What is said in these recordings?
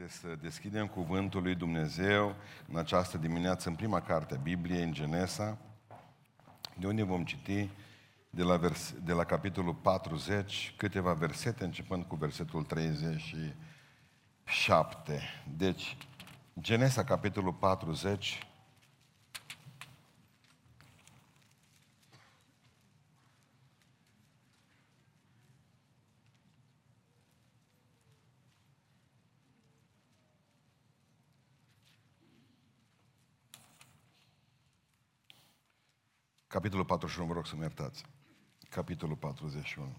de să deschidem cuvântul lui Dumnezeu în această dimineață, în prima carte a Bibliei, în Genesa, de unde vom citi de la, vers, de la capitolul 40 câteva versete, începând cu versetul 37. Deci, Genesa, capitolul 40, Capitolul 41, vă rog să mă iertați. Capitolul 41.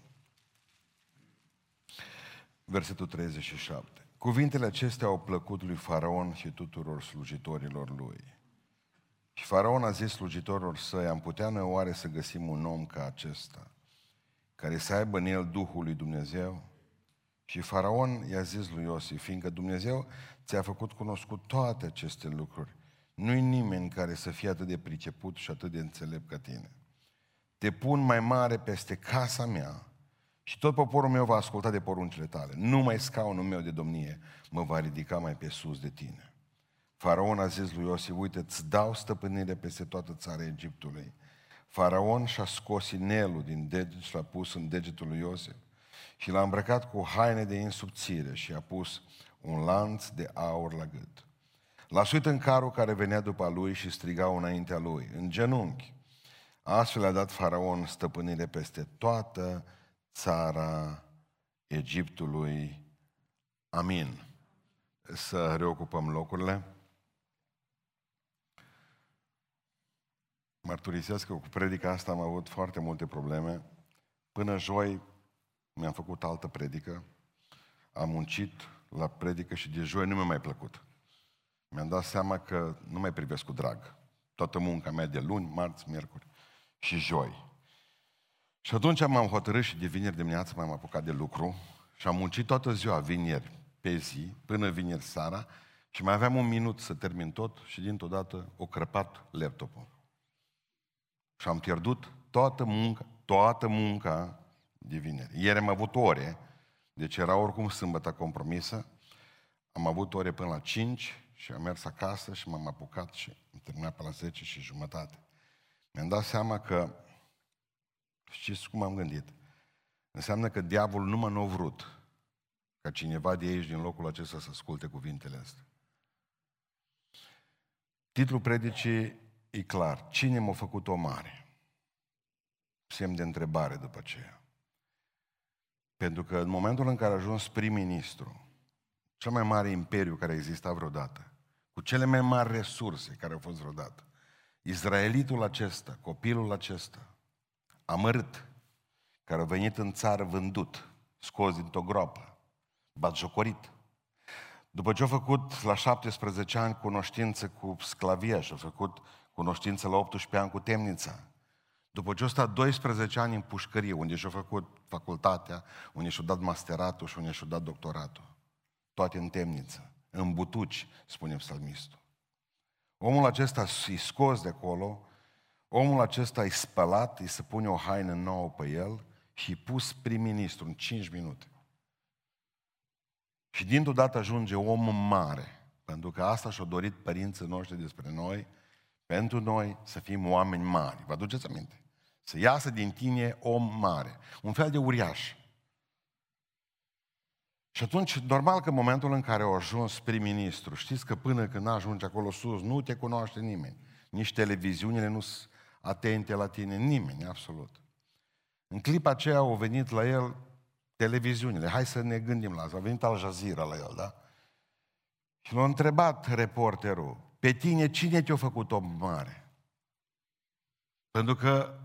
Versetul 37. Cuvintele acestea au plăcut lui Faraon și tuturor slujitorilor lui. Și Faraon a zis slujitorilor săi, am putea noi oare să găsim un om ca acesta, care să aibă în el Duhul lui Dumnezeu? Și Faraon i-a zis lui Iosif, fiindcă Dumnezeu ți-a făcut cunoscut toate aceste lucruri, nu-i nimeni care să fie atât de priceput și atât de înțelept ca tine. Te pun mai mare peste casa mea și tot poporul meu va asculta de poruncile tale. Numai scaunul meu de domnie mă va ridica mai pe sus de tine. Faraon a zis lui Iosif, uite, îți dau stăpânire peste toată țara Egiptului. Faraon și-a scos inelul din deget și l-a pus în degetul lui Iosif și l-a îmbrăcat cu haine de insubțire și a pus un lanț de aur la gât. L-a suit în carul care venea după lui și striga înaintea lui, în genunchi. Astfel a dat faraon stăpânire peste toată țara Egiptului. Amin. Să reocupăm locurile. Mărturisesc că cu predica asta am avut foarte multe probleme. Până joi mi-am făcut altă predică. Am muncit la predică și de joi nu mi-a mai plăcut mi-am dat seama că nu mai privesc cu drag. Toată munca mea de luni, marți, miercuri și joi. Și atunci m-am hotărât și de vineri dimineață m-am apucat de lucru și am muncit toată ziua, vineri, pe zi, până vineri seara și mai aveam un minut să termin tot și dintr-o dată o crăpat laptopul. Și am pierdut toată munca, toată munca de vineri. Ieri am avut ore, deci era oricum sâmbătă compromisă, am avut ore până la 5 și am mers acasă și m-am apucat și am terminat pe la 10 și jumătate. Mi-am dat seama că, știți cum am gândit? Înseamnă că diavolul nu m-a vrut ca cineva de aici, din locul acesta, să asculte cuvintele astea. Titlul predicii e clar. Cine m-a făcut o mare? Semn de întrebare după aceea. Pentru că în momentul în care a ajuns prim-ministru, cel mai mare imperiu care a existat vreodată, cu cele mai mari resurse care au fost vreodată. Izraelitul acesta, copilul acesta, amărât, care a venit în țară vândut, scos dintr-o groapă, batjocorit. După ce a făcut la 17 ani cunoștință cu sclavia și a făcut cunoștință la 18 ani cu temnița, după ce a stat 12 ani în pușcărie, unde și-a făcut facultatea, unde și-a dat masteratul și unde și-a dat doctoratul, toate în temniță în butuci, spune psalmistul. Omul acesta e scos de acolo, omul acesta e spălat, îi se pune o haină nouă pe el și e pus prim-ministru în 5 minute. Și dintr-o dată ajunge om mare, pentru că asta și-au dorit părinții noștri despre noi, pentru noi să fim oameni mari. Vă aduceți aminte? Să iasă din tine om mare, un fel de uriaș. Și atunci, normal că în momentul în care au ajuns prim-ministru, știți că până când ajungi acolo sus, nu te cunoaște nimeni. Nici televiziunile nu sunt atente la tine, nimeni, absolut. În clipa aceea au venit la el televiziunile. Hai să ne gândim la asta. A venit Al Jazeera la el, da? Și l-a întrebat reporterul, pe tine cine te-a făcut om mare? Pentru că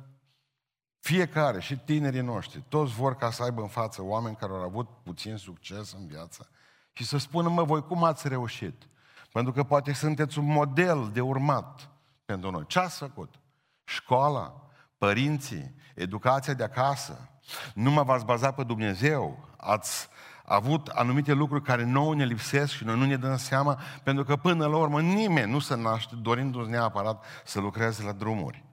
fiecare, și tinerii noștri, toți vor ca să aibă în față oameni care au avut puțin succes în viață și să spună, mă, voi cum ați reușit? Pentru că poate sunteți un model de urmat pentru noi. Ce ați făcut? Școala, părinții, educația de acasă. Nu mă v-ați bazat pe Dumnezeu. Ați avut anumite lucruri care nouă ne lipsesc și noi nu ne dăm seama, pentru că până la urmă nimeni nu se naște dorindu-și neapărat să lucreze la drumuri.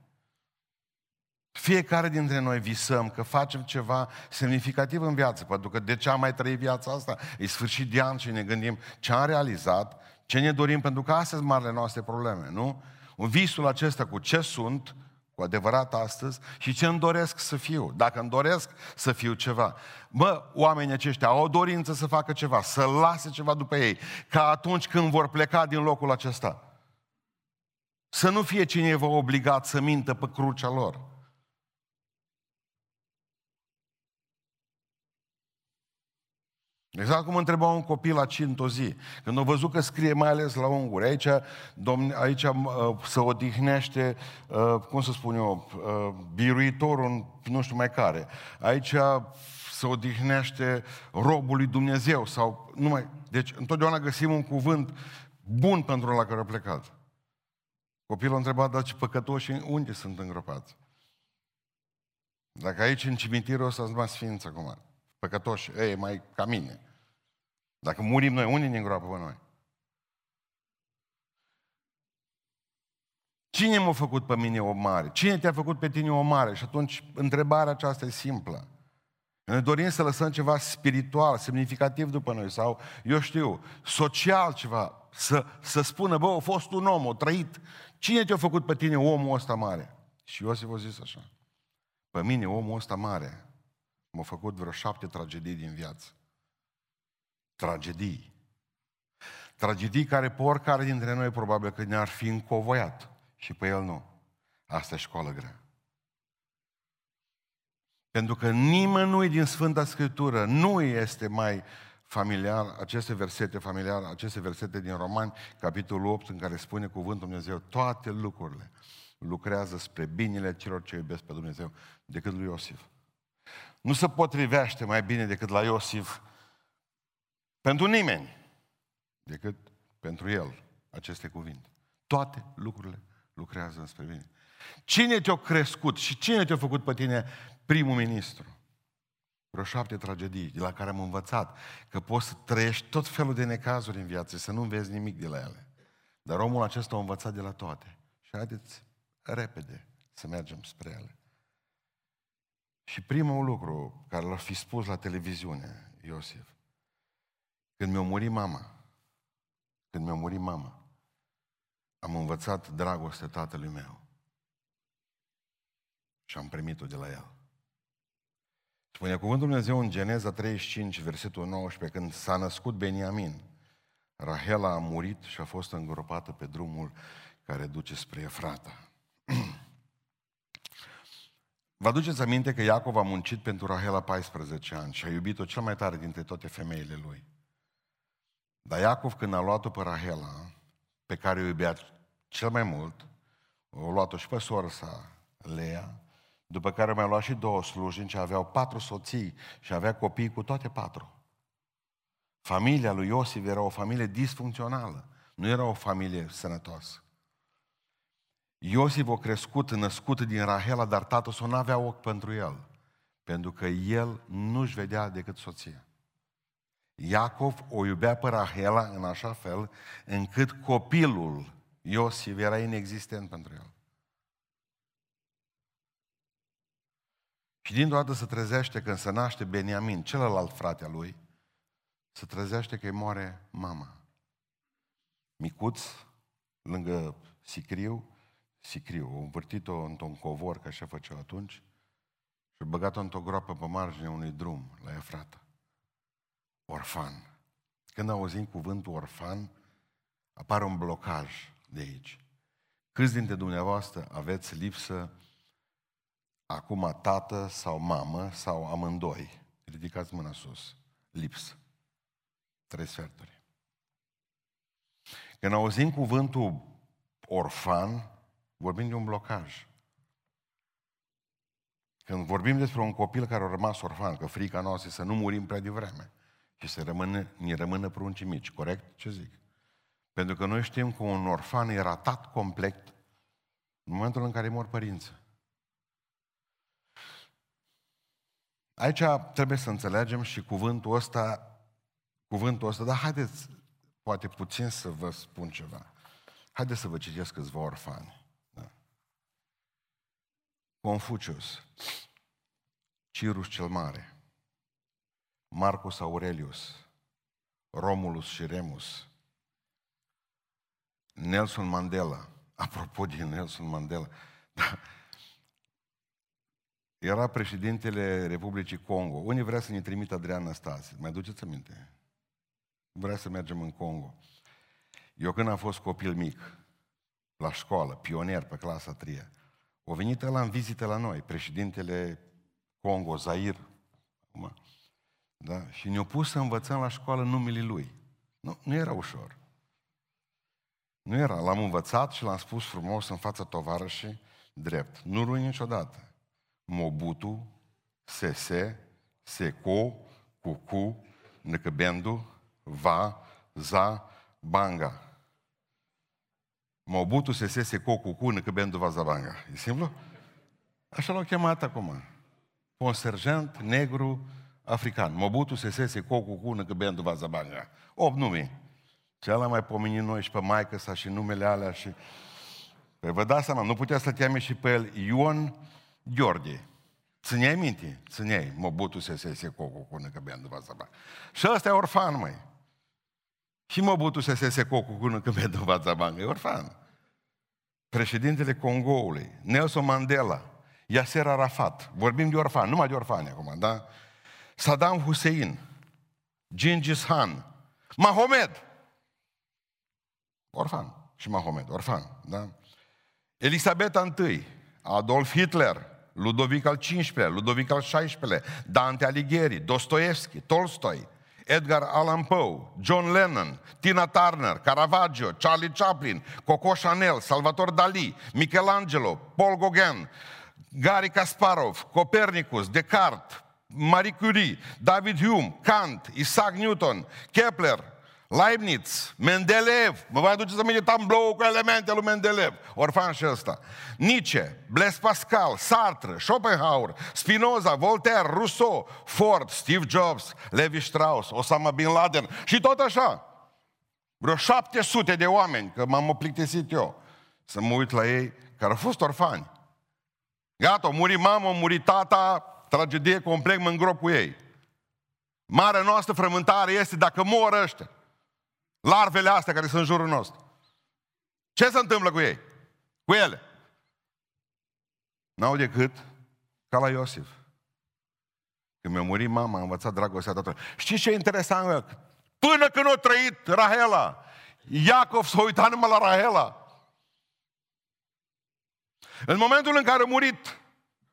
Fiecare dintre noi visăm că facem ceva semnificativ în viață, pentru că de ce am mai trăit viața asta? E sfârșit de an și ne gândim ce am realizat, ce ne dorim, pentru că astea sunt marile noastre probleme, nu? Un visul acesta cu ce sunt, cu adevărat astăzi, și ce îmi doresc să fiu, dacă îmi doresc să fiu ceva. Mă, oamenii aceștia au o dorință să facă ceva, să lase ceva după ei, ca atunci când vor pleca din locul acesta. Să nu fie cineva obligat să mintă pe crucea lor. Exact cum întreba un copil la o zi, când a văzut că scrie mai ales la unguri. Aici, domn, aici uh, se odihnește, uh, cum să spun eu, uh, biruitorul, nu știu mai care. Aici se odihnește robul lui Dumnezeu sau numai... Deci întotdeauna găsim un cuvânt bun pentru la care a plecat. Copilul a întrebat, dar ce păcătoși unde sunt îngropați? Dacă aici în cimitirul ăsta sunt mai sfinți acum, păcătoși, ei, mai ca mine. Dacă murim noi, unii ne îngroapă pe noi? Cine m-a făcut pe mine o mare? Cine te-a făcut pe tine o mare? Și atunci întrebarea aceasta e simplă. Ne dorim să lăsăm ceva spiritual, semnificativ după noi sau, eu știu, social ceva, să, să spună, bă, a fost un om, a trăit. Cine te-a făcut pe tine omul ăsta mare? Și Iosif a zis așa, pe mine omul ăsta mare m-a făcut vreo șapte tragedii din viață tragedii. Tragedii care pe oricare dintre noi probabil că ne-ar fi încovoiat și pe el nu. Asta e școală grea. Pentru că nimănui din Sfânta Scriptură nu este mai familiar, aceste versete familiar, aceste versete din Romani, capitolul 8, în care spune cuvântul Dumnezeu, toate lucrurile lucrează spre binele celor ce iubesc pe Dumnezeu, decât lui Iosif. Nu se potrivește mai bine decât la Iosif pentru nimeni decât pentru el aceste cuvinte. Toate lucrurile lucrează înspre bine. Cine te-a crescut și cine te-a făcut pe tine primul ministru? Vreo șapte tragedii de la care am învățat că poți să trăiești tot felul de necazuri în viață, să nu vezi nimic de la ele. Dar omul acesta a învățat de la toate. Și haideți repede să mergem spre ele. Și primul lucru care l-a fi spus la televiziune, Iosif, când mi-a murit mama, când mi-a murit mama, am învățat dragostea tatălui meu. Și am primit-o de la el. Spune cuvântul Dumnezeu în Geneza 35, versetul 19, când s-a născut Beniamin, Rahela a murit și a fost îngropată pe drumul care duce spre Efrata. Vă aduceți aminte că Iacov a muncit pentru Rahela 14 ani și a iubit-o cel mai tare dintre toate femeile lui. Dar Iacov, când a luat-o pe Rahela, pe care o iubea cel mai mult, o luat-o și pe soră sa, Lea, după care mai luat și două slujnici, aveau patru soții și avea copii cu toate patru. Familia lui Iosif era o familie disfuncțională, nu era o familie sănătoasă. Iosif a crescut, născut din Rahela, dar tatăl său nu avea ochi pentru el, pentru că el nu-și vedea decât soția. Iacov o iubea pe Rahela în așa fel încât copilul Iosif era inexistent pentru el. Și din dată se trezește când se naște Beniamin, celălalt frate al lui, se trezește că îi moare mama. Micuț, lângă Sicriu, Sicriu, o învârtit-o într-un covor, ca așa făceau atunci, și a băgat-o într-o groapă pe marginea unui drum, la Efrata orfan. Când auzim cuvântul orfan, apare un blocaj de aici. Câți dintre dumneavoastră aveți lipsă acum tată sau mamă sau amândoi? Ridicați mâna sus. Lipsă. Trei sferturi. Când auzim cuvântul orfan, vorbim de un blocaj. Când vorbim despre un copil care a rămas orfan, că frica noastră să nu murim prea devreme, și să rămână, ne rămână pruncii mici. Corect? Ce zic? Pentru că noi știm că un orfan e ratat complet în momentul în care mor părinții. Aici trebuie să înțelegem și cuvântul ăsta, cuvântul ăsta, dar haideți, poate puțin să vă spun ceva. Haideți să vă citesc câțiva orfani. Da. Confucius, Cirus cel Mare, Marcus Aurelius, Romulus și Remus, Nelson Mandela, apropo de Nelson Mandela, da, era președintele Republicii Congo. Unii vrea să ne trimită Adrian Năstase. Mai duceți aminte? Vrea să mergem în Congo. Eu când am fost copil mic, la școală, pionier pe clasa 3 o venit la în vizită la noi, președintele Congo, Zair, da? și ne-a pus să învățăm la școală numele lui. Nu, nu era ușor. Nu era. L-am învățat și l-am spus frumos în fața tovarășii, drept. Nu rui niciodată. Mobutu, Sese, Seco, Cucu, Năcăbendu, Va, Za, Banga. Mobutu, Sese, Seco, Cucu, Năcăbendu, Va, Za, Banga. E simplu? Așa l-au chemat acum. Un sergent negru african. Mobutu, Sese, Seco, Cucu, Năcăbendu, Va, Za, Banga. 8 nume. Ce l-am mai pomenit noi și pe maică sa și numele alea și... Păi vă dați seama, nu putea să te și pe el Ion Gheorghe. Țineai minte? Țineai. Mobutu se se se cocu cu năcă bean după asta. Și ăsta e orfan, măi. Și Mobutu se se se cocu cu năcă bean după asta. E orfan. Președintele Congoului, Nelson Mandela, Yasser Arafat. Vorbim de orfan, numai de orfani acum, da? Saddam Hussein, Gengis Khan, Mahomed, orfan, și Mahomed, orfan, da? Elisabeta I, Adolf Hitler, Ludovic al XV-lea, Ludovic al XVI-lea, Dante Alighieri, Dostoevski, Tolstoi, Edgar Allan Poe, John Lennon, Tina Turner, Caravaggio, Charlie Chaplin, Coco Chanel, Salvatore Dali, Michelangelo, Paul Gauguin, Gary Kasparov, Copernicus, Descartes, Marie Curie, David Hume, Kant, Isaac Newton, Kepler, Leibniz, Mendeleev, mă mai aduceți aminte tablou cu elemente lui Mendeleev, orfan și ăsta. Nietzsche, Blaise Pascal, Sartre, Schopenhauer, Spinoza, Voltaire, Rousseau, Ford, Steve Jobs, Levi Strauss, Osama Bin Laden și tot așa. Vreo 700 de oameni, că m-am plictisit eu, să mă uit la ei, care au fost orfani. Gata, a murit mama, a murit tata, tragedie complet, mă îngrop cu ei. Marea noastră frământare este dacă mor ăștia larvele astea care sunt în jurul nostru. Ce se întâmplă cu ei? Cu ele? N-au decât ca la Iosif. Când mi-a murit mama, am învățat dragostea tatălui. Știți ce e interesant? Până când a trăit Rahela, Iacov s-a uitat numai la Rahela. În momentul în care a murit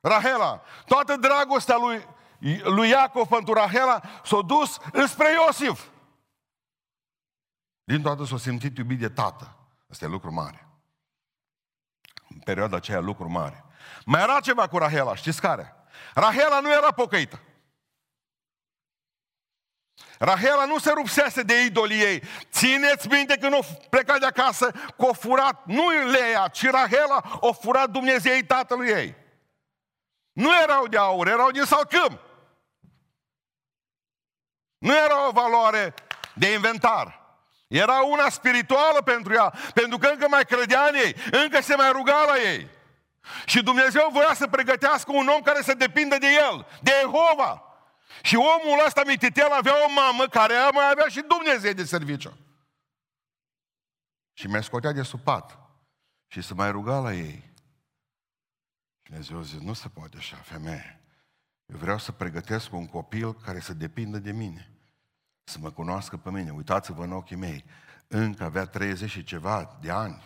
Rahela, toată dragostea lui, lui Iacov pentru Rahela s-a dus înspre Iosif. Din toată s-a simțit iubit de tată. Asta e lucru mare. În perioada aceea, lucru mare. Mai era ceva cu Rahela, știți care? Rahela nu era pocăită. Rahela nu se rupsese de idolii ei. Țineți minte când o plecat de acasă că o furat, nu Leia, ci Rahela o furat Dumnezei tatălui ei. Nu erau de aur, erau din salcâm. Nu era o valoare de inventar. Era una spirituală pentru ea, pentru că încă mai credea în ei, încă se mai ruga la ei. Și Dumnezeu voia să pregătească un om care să depindă de el, de Jehova. Și omul ăsta mititel avea o mamă care mai avea și Dumnezeu de serviciu. Și mai scotea de supat și să mai ruga la ei. Și Dumnezeu zice, nu se poate așa, femeie. Eu vreau să pregătesc un copil care să depindă de mine să mă cunoască pe mine. Uitați-vă în ochii mei. Încă avea 30 și ceva de ani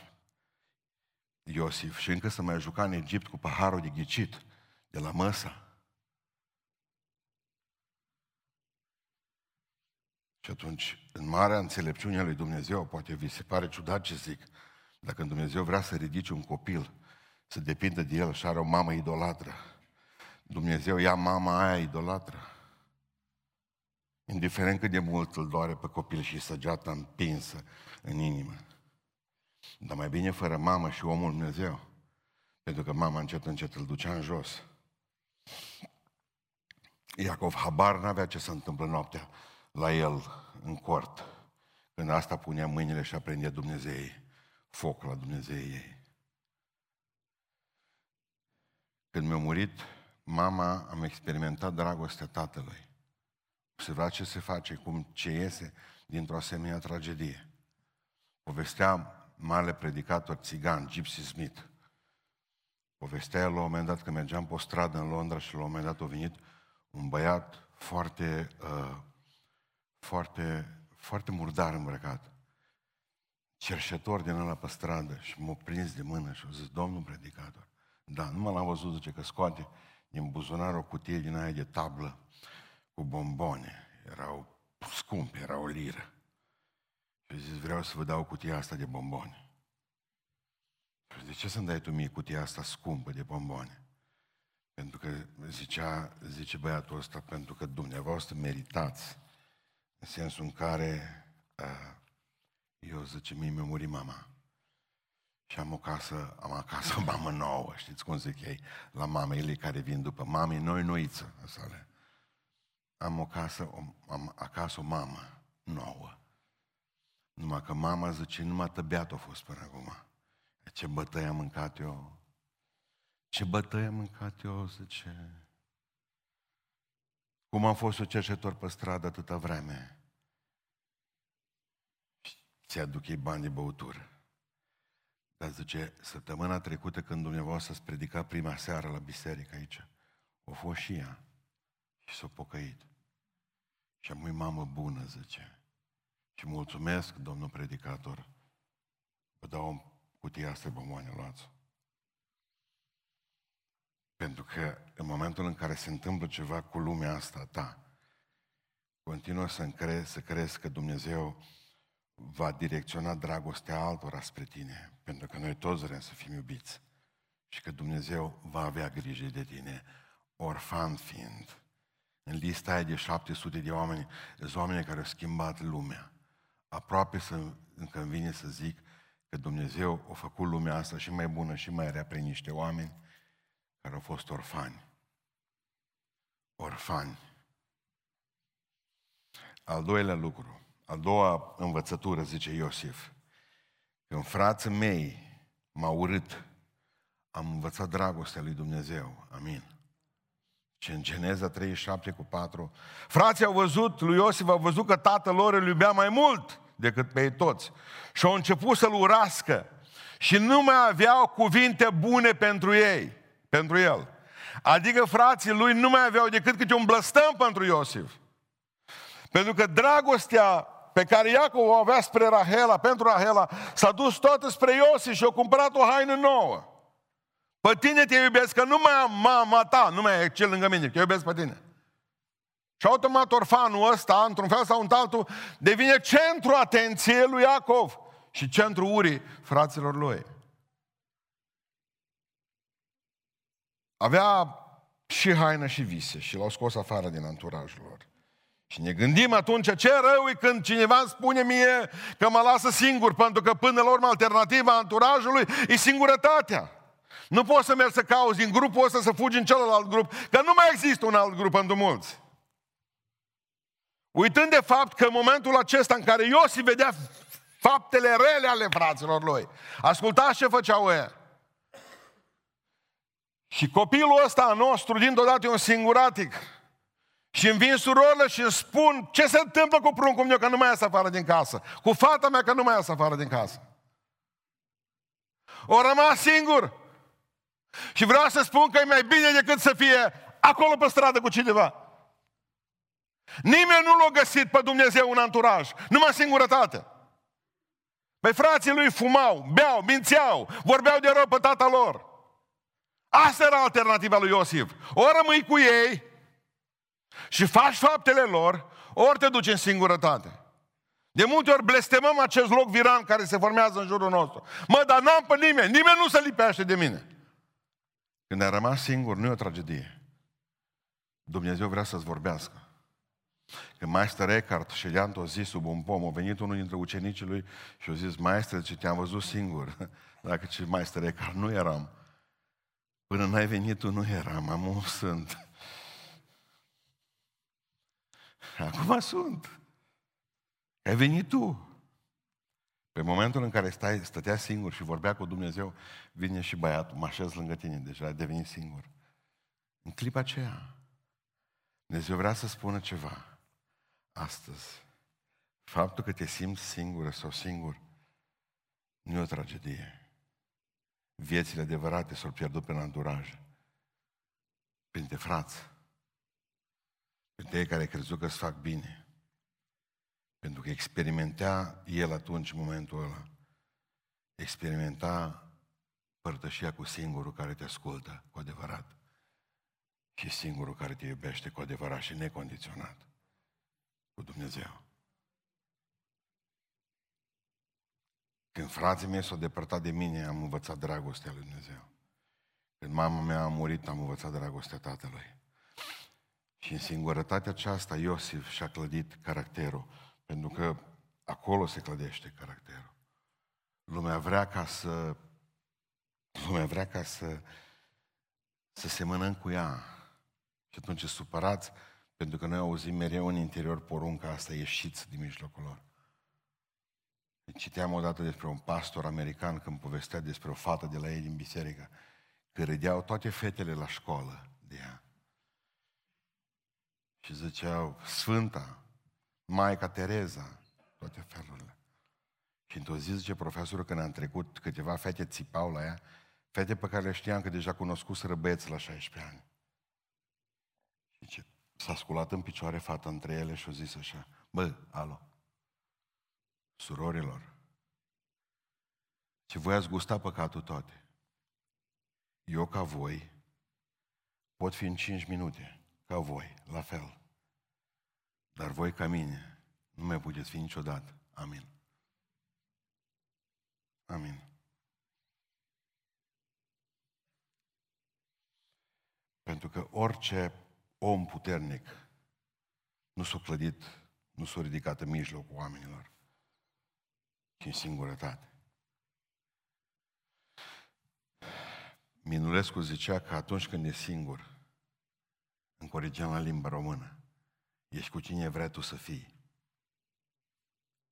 Iosif și încă să mai juca în Egipt cu paharul de ghicit de la măsa. Și atunci, în marea înțelepciune a lui Dumnezeu, poate vi se pare ciudat ce zic, dacă Dumnezeu vrea să ridice un copil, să depindă de el și are o mamă idolatră, Dumnezeu ia mama aia idolatră indiferent cât de mult îl doare pe copil și săgeata împinsă în inimă. Dar mai bine fără mamă și omul Dumnezeu, pentru că mama încet încet îl ducea în jos. Iacov habar n-avea ce se întâmplă noaptea la el în cort. Când asta punea mâinile și aprindea Dumnezei, foc la Dumnezei ei. Când mi-a murit mama, am experimentat dragostea tatălui. Observați ce se face, cum ce iese dintr-o asemenea tragedie. Povestea mare predicator țigan, Gypsy Smith. Povestea el la un moment dat că mergeam pe o stradă în Londra și la un moment dat a venit un băiat foarte, uh, foarte, foarte murdar îmbrăcat. Cerșetor din ăla pe stradă și m-a prins de mână și a zis, domnul predicator, da, nu l-am văzut, zice că scoate din buzunar o cutie din aia de tablă cu bomboane. Erau scumpe, era o liră. Și zis, vreau să vă dau cutia asta de bomboane. Și de ce să-mi dai tu mie cutia asta scumpă de bomboane? Pentru că zicea, zice băiatul ăsta, pentru că dumneavoastră meritați, în sensul în care uh, eu, zice, mie mi-a murit mama. Și am o casă, am acasă o mamă nouă, știți cum zic ei, la mamele care vin după mamei noi noiță, asta Am o casă, o, am acasă o mamă nouă. Numai că mama zice, numai tăbeat a fost până acum. Ce bătăi am mâncat eu. Ce bătăi am mâncat eu, zice. Cum am fost un cercetor pe stradă atâta vreme. Ți-aduc ei bani de băutură. Dar zice, săptămâna trecută când dumneavoastră ați predicat prima seară la biserică aici, o fost și ea și s-a pocăit. Și am mamă bună, zice. Și mulțumesc, domnul predicator. Vă dau o cutie asta bomboane, luați Pentru că în momentul în care se întâmplă ceva cu lumea asta ta, continuă să, crezi, să crezi că Dumnezeu va direcționa dragostea altora spre tine, pentru că noi toți vrem să fim iubiți și că Dumnezeu va avea grijă de tine, orfan fiind. În lista aia de 700 de oameni, sunt oameni care au schimbat lumea. Aproape să, încă îmi vine să zic că Dumnezeu a făcut lumea asta și mai bună și mai rea prin niște oameni care au fost orfani. Orfani. Al doilea lucru, a doua învățătură, zice Iosif, când frații mei m-au urât, am învățat dragostea lui Dumnezeu. Amin. Și în Geneza 37 cu 4, frații au văzut, lui Iosif au văzut că tatăl lor îl iubea mai mult decât pe ei toți. Și au început să-l urască. Și nu mai aveau cuvinte bune pentru ei, pentru el. Adică frații lui nu mai aveau decât câte un blăstăm pentru Iosif. Pentru că dragostea pe care Iacov o avea spre Rahela, pentru Rahela, s-a dus toată spre Iosif și a cumpărat o haină nouă. Pe tine te iubesc, că nu mai am mama ta, nu mai e cel lângă mine, te iubesc pe tine. Și automat orfanul ăsta, într-un fel sau altul, devine centru atenției lui Iacov și centru urii fraților lui. Avea și haină și vise și l-au scos afară din anturajul lor. Și ne gândim atunci ce rău e când cineva îmi spune mie că mă lasă singur, pentru că până la urmă alternativa anturajului e singurătatea. Nu poți să mergi să cauți din grupul ăsta să fugi în celălalt grup, că nu mai există un alt grup pentru mulți. Uitând de fapt că în momentul acesta în care Iosif vedea faptele rele ale fraților lui, ascultați ce făceau ei. Și copilul ăsta nostru, din dată, e un singuratic. Și îmi vin surorile și îmi spun ce se întâmplă cu pruncul meu că nu mai ies afară din casă. Cu fata mea că nu mai ies afară din casă. O rămas singur. Și vreau să spun că e mai bine decât să fie acolo pe stradă cu cineva. Nimeni nu l-a găsit pe Dumnezeu un anturaj, numai singurătate. Păi frații lui fumau, beau, mințeau, vorbeau de rău pe tata lor. Asta era alternativa lui Iosif. Ori rămâi cu ei și faci faptele lor, ori te duci în singurătate. De multe ori blestemăm acest loc viran care se formează în jurul nostru. Mă, dar n-am pe nimeni, nimeni nu se lipește de mine. Când ai rămas singur, nu e o tragedie. Dumnezeu vrea să-ți vorbească. Când Meister Eckhart ședea într-o zi sub un pom, a venit unul dintre ucenicii lui și a zis, Maestre, ce te-am văzut singur. Dacă ce Meister Eckhart, nu eram. Până n-ai venit tu, nu eram, am sunt. Acum sunt. Ai venit tu. Pe momentul în care stai, stătea singur și vorbea cu Dumnezeu, vine și băiatul, mă așez lângă tine, deja ai devenit singur. În clipa aceea, Dumnezeu vrea să spună ceva astăzi. Faptul că te simți singură sau singur nu e o tragedie. Viețile adevărate s-au pierdut pe anturaj. Printre frați. Printre ei care crezut că îți fac bine. Pentru că experimenta el atunci, în momentul ăla, experimenta părtășia cu singurul care te ascultă cu adevărat și singurul care te iubește cu adevărat și necondiționat, cu Dumnezeu. Când frații mei s-au depărtat de mine, am învățat dragostea lui Dumnezeu. Când mama mea a murit, am învățat dragostea tatălui. Și în singurătatea aceasta Iosif și-a clădit caracterul, pentru că acolo se clădește caracterul. Lumea vrea ca să lumea vrea ca să să se mănân cu ea. Și atunci supărați pentru că noi auzim mereu în interior porunca asta, ieșiți din mijlocul lor. Citeam odată despre un pastor american când povestea despre o fată de la ei din biserică, că râdeau toate fetele la școală de ea. Și ziceau, Sfânta, Maica Tereza, toate felurile. Și într-o zi, zice profesorul, când am trecut, câteva fete țipau la ea, fete pe care le știam că deja cunoscuseră băieți la 16 ani. Zice, s-a sculat în picioare fata între ele și a zis așa, bă, alo, surorilor, ce voi ați gustat păcatul toate. Eu ca voi pot fi în 5 minute, ca voi, la fel. Dar voi ca mine nu mai puteți fi niciodată. Amin. Amin. Pentru că orice om puternic nu s-a clădit, nu s-a ridicat în mijlocul oamenilor, ci în singurătate. Minulescu zicea că atunci când e singur, în la limba română, ești cu cine vrei tu să fii.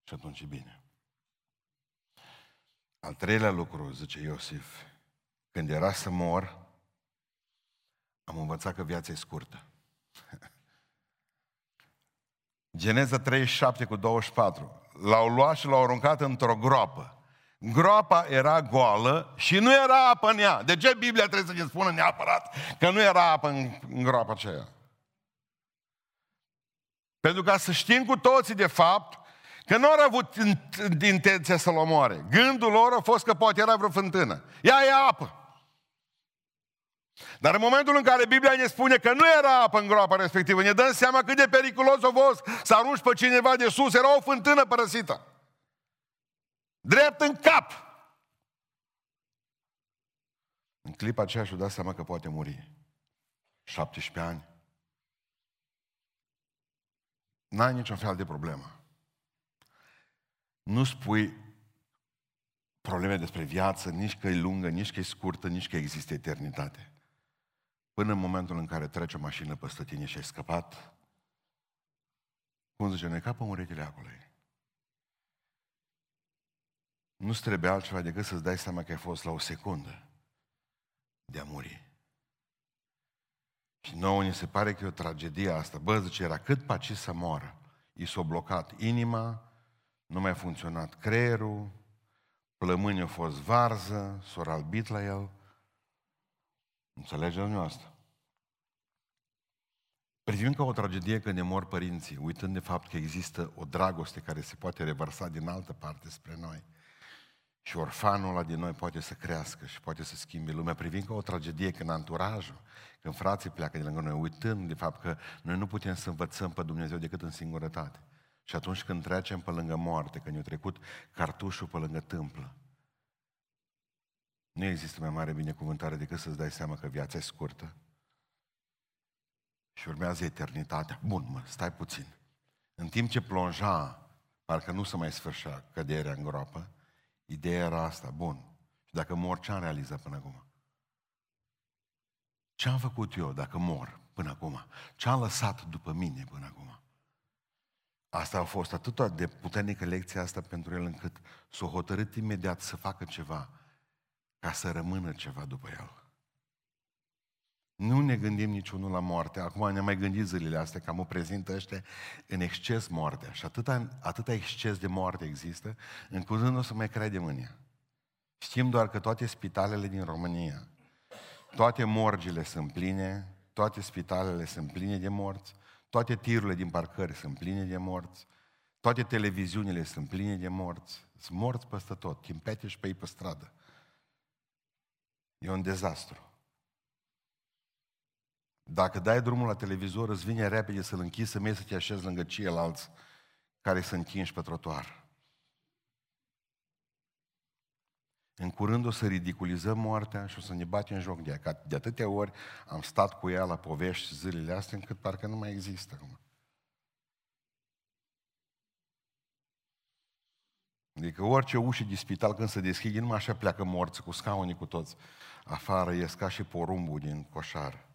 Și atunci e bine. Al treilea lucru, zice Iosif, când era să mor, am învățat că viața e scurtă. Geneza 37 cu 24. L-au luat și l-au aruncat într-o groapă. Groapa era goală și nu era apă în ea. De ce Biblia trebuie să ne spună neapărat că nu era apă în, în groapa aceea? Pentru ca să știm cu toții, de fapt, că nu au avut intenția să-l omoare. Gândul lor a fost că poate era vreo fântână. Ea e apă. Dar în momentul în care Biblia ne spune că nu era apă în groapa respectivă, ne dăm seama cât de periculos a fost să arunci pe cineva de sus. Era o fântână părăsită. Drept în cap. În clipa aceea și-a dat seama că poate muri. 17 ani. N-ai niciun fel de problemă. Nu spui probleme despre viață, nici că e lungă, nici că e scurtă, nici că există eternitate. Până în momentul în care trece o mașină peste tine și ai scăpat, cum zice, ne capă urechile acolo. Nu-ți trebuie altceva decât să-ți dai seama că ai fost la o secundă de a muri. Și nouă ni se pare că e o tragedie asta. Bă, zice, era cât paci să moară. I s-a blocat inima, nu mai a funcționat creierul, plămânii au fost varză, s-au albit la el, Înțelegeți dumneavoastră? Privim ca o tragedie când ne mor părinții, uitând de fapt că există o dragoste care se poate revărsa din altă parte spre noi. Și orfanul ăla din noi poate să crească și poate să schimbe lumea. Privim ca o tragedie când anturajul, când frații pleacă de lângă noi, uitând de fapt că noi nu putem să învățăm pe Dumnezeu decât în singurătate. Și atunci când trecem pe lângă moarte, când ne-a trecut cartușul pe lângă tâmplă, nu există mai mare binecuvântare decât să-ți dai seama că viața e scurtă și urmează eternitatea. Bun, mă, stai puțin. În timp ce plonja, parcă nu se mai sfârșea căderea în groapă, ideea era asta, bun. Și dacă mor, ce am realizat până acum? Ce am făcut eu dacă mor până acum? Ce am lăsat după mine până acum? Asta a fost atât de puternică lecția asta pentru el încât s-a hotărât imediat să facă ceva ca să rămână ceva după el. Nu ne gândim niciunul la moarte. Acum ne mai gândit zilele astea că mă prezintă ăștia în exces moartea. Și atâta, atâta exces de moarte există, în curând nu o să mai credem în ea. Știm doar că toate spitalele din România, toate morgile sunt pline, toate spitalele sunt pline de morți, toate tirurile din parcări sunt pline de morți, toate televiziunile sunt pline de morți, sunt morți peste tot, chimpete și pe ei pe stradă. E un dezastru. Dacă dai drumul la televizor, îți vine repede să-l închizi, să mergi să te așezi lângă ceilalți care sunt încinși pe trotuar. În curând o să ridiculizăm moartea și o să ne batem în joc de ea. Că de atâtea ori am stat cu ea la povești zilele astea încât parcă nu mai există acum. Adică orice ușă de spital când se deschide, numai așa pleacă morți cu scaunii cu toți. Afară ies ca și porumbul din coșar.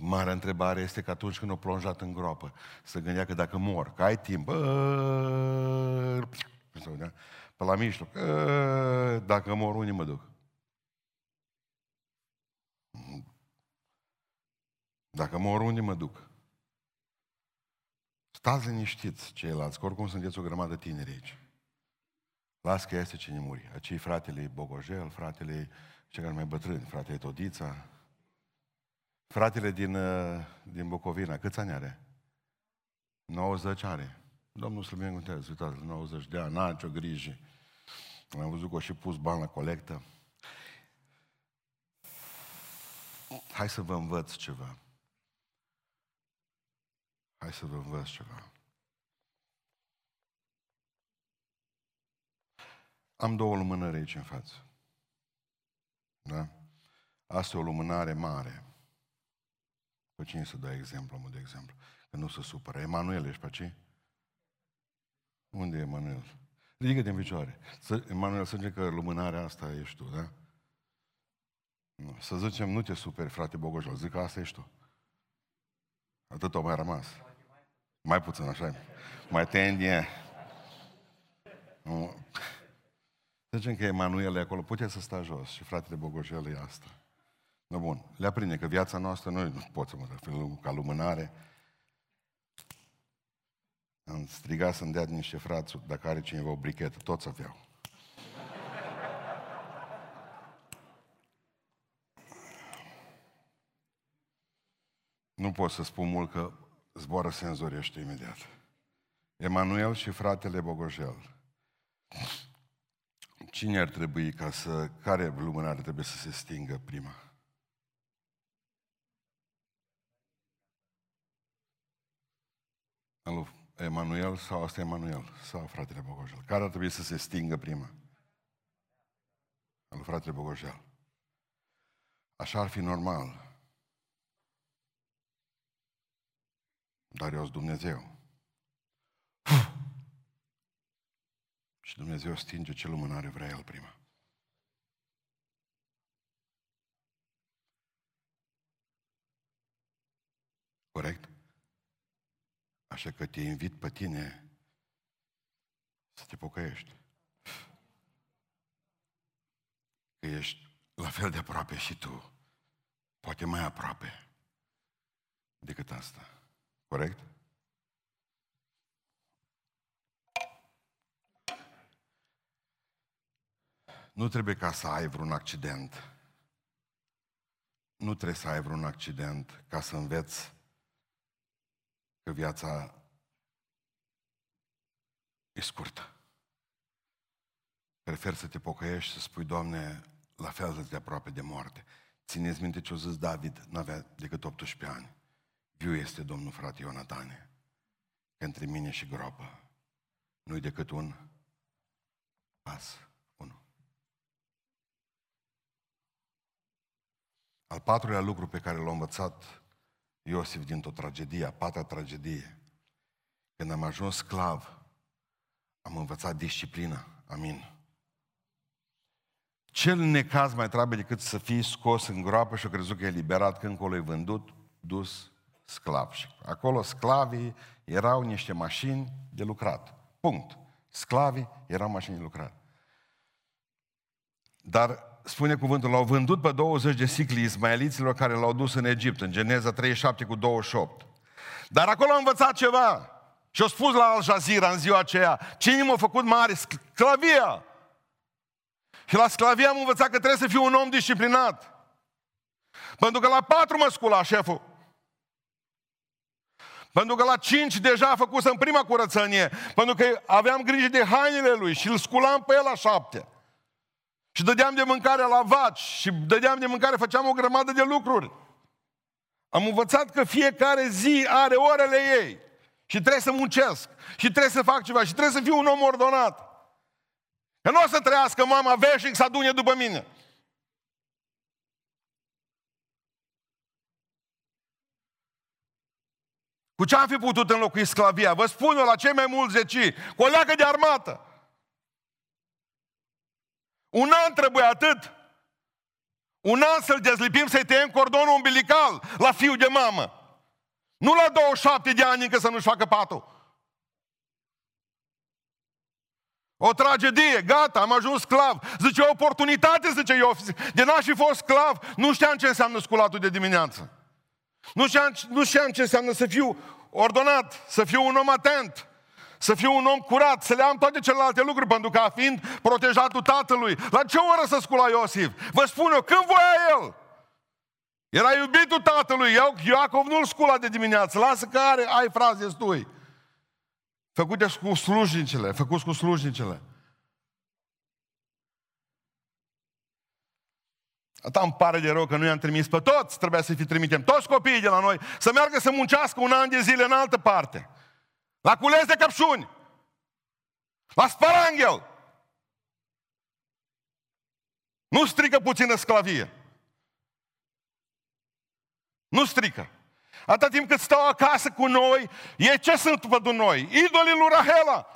Marea întrebare este că atunci când o plonjat în groapă, să gândea că dacă mor, că ai timp, bă, pe la mijloc, dacă mor, unii mă duc. Dacă mor, unii mă duc. Stați liniștiți ceilalți, că oricum sunteți o grămadă tineri aici. Las că este cine muri. Acei fratele Bogojel, fratele, ce care mai bătrâni, fratele Todița, fratele din, uh, din Bucovina, câți ani are? 90 are. Domnul să bine contează, uitați, 90 de ani, n-a nicio grijă. Am văzut că o și pus bani la colectă. Hai să vă învăț ceva. Hai să vă învăț ceva. Am două lumânări aici în față. Da? Asta e o lumânare mare. Pe cine să dai exemplu, mă, de exemplu? Că nu se supără. Emanuel, ești pe ce? Unde e Emanuel? Ridică-te în picioare. Să, Emanuel, să zice că lumânarea asta ești tu, da? Nu. Să zicem, nu te superi, frate Bogojol, zic că asta ești tu. Atât o mai rămas. Mai puțin, așa Mai tendie. Nu. Să zicem că Emanuel e acolo, puteți să sta jos și fratele Bogojel e asta. No, bun, le aprinde că viața noastră, noi nu pot să mă refer ca lumânare, am strigat să-mi dea niște frați, dacă are cineva o brichetă, toți aveau. Nu pot să spun mult că zboară senzorii ăștia imediat. Emanuel și fratele Bogojel. Cine ar trebui ca să... Care lumânare trebuie să se stingă prima? Alu Emanuel sau asta Emanuel sau fratele Bogojel? Care ar trebui să se stingă prima? Al fratele Bogojel. Așa ar fi normal. Dar eu sunt Dumnezeu. Și Dumnezeu stinge ce lumânare vrea El prima. Corect? Așa că te invit pe tine să te pocăiești. Că ești la fel de aproape și tu. Poate mai aproape decât asta. Corect? Nu trebuie ca să ai vreun accident. Nu trebuie să ai vreun accident ca să înveți că viața e scurtă. Prefer să te pocăiești și să spui, Doamne, la fel de aproape de moarte. Țineți minte ce a zis David, nu avea decât 18 ani. Viu este Domnul frate Ionatane, că între mine și groapă nu-i decât un pas, unul. Al patrulea lucru pe care l-a învățat Iosif dintr-o tragedie, a patra tragedie. Când am ajuns sclav, am învățat disciplina. Amin. Cel necaz mai trebuie decât să fii scos în groapă și crezut că e liberat când acolo e vândut, dus sclav. Și acolo sclavii erau niște mașini de lucrat. Punct. Sclavii erau mașini de lucrat. Dar spune cuvântul, l-au vândut pe 20 de sicli ismaeliților care l-au dus în Egipt, în Geneza 37 cu 28. Dar acolo a învățat ceva. Și a spus la Al Jazeera în ziua aceea, cine m-a făcut mare? Sclavia! Și la sclavie am învățat că trebuie să fiu un om disciplinat. Pentru că la patru mă scula șeful. Pentru că la cinci deja a făcut în prima curățenie. Pentru că aveam grijă de hainele lui și îl sculam pe el la șapte. Și dădeam de mâncare la vaci și dădeam de mâncare, făceam o grămadă de lucruri. Am învățat că fiecare zi are orele ei. Și trebuie să muncesc. Și trebuie să fac ceva. Și trebuie să fiu un om ordonat. Că nu o să trăiască mama veșnic să adune după mine. Cu ce am fi putut înlocui sclavia? Vă spun eu, la cei mai mulți zeci, cu o leacă de armată. Un an trebuie atât. Un an să-l dezlipim, să-i tăiem cordonul umbilical la fiu de mamă. Nu la 27 de ani încă să nu-și facă patul. O tragedie, gata, am ajuns sclav. Zice, o oportunitate, zice eu. De n-aș fi fost sclav, nu știam ce înseamnă sculatul de dimineață. Nu știam, nu știam ce înseamnă să fiu ordonat, să fiu un om atent, să fiu un om curat, să le am toate celelalte lucruri, pentru că fiind protejatul tatălui, la ce oră să scula Iosif? Vă spun eu, când voia el? Era iubitul tatălui, Iacov nu-l scula de dimineață, lasă că are, ai fraze stui. Făcute cu slujnicele, făcuți cu slujnicele. Ata îmi pare de rău că nu i-am trimis pe toți, trebuia să-i fi trimitem, toți copiii de la noi, să meargă să muncească un an de zile în altă parte. La cules de căpșuni. La sparanghel. Nu strică puțină sclavie. Nu strică. Atâta timp cât stau acasă cu noi, e ce sunt pentru noi? Idolii lui Rahela.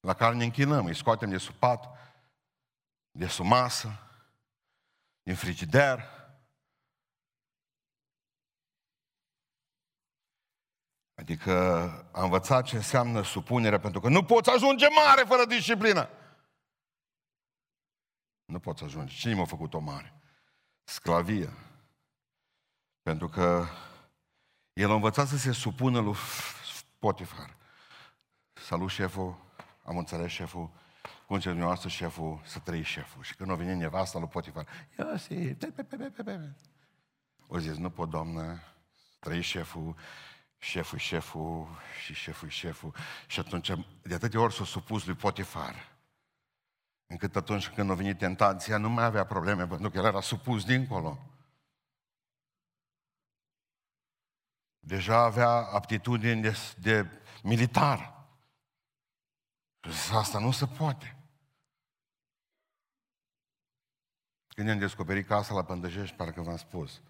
La care ne închinăm, îi scoatem de sub pat, de sub masă, din frigider. Adică am învățat ce înseamnă supunerea, pentru că nu poți ajunge mare fără disciplină. Nu poți ajunge. Cine m-a făcut o mare? Sclavia. Pentru că el a învățat să se supună lui Potifar. Salut șeful, am înțeles șeful, cum ce dumneavoastră șeful, să trăi șeful. Și când a venit nevasta lui Potifar, ia si, o zis, nu pot, doamnă, trăi șeful, șeful șeful și șeful șeful. Și atunci, de atâtea ori s-a supus lui Potifar. Încât atunci când a venit tentația, nu mai avea probleme, pentru că el era supus dincolo. Deja avea aptitudini de, de militar. Asta nu se poate. Când am descoperit casa la Pândăjești, parcă v-am spus,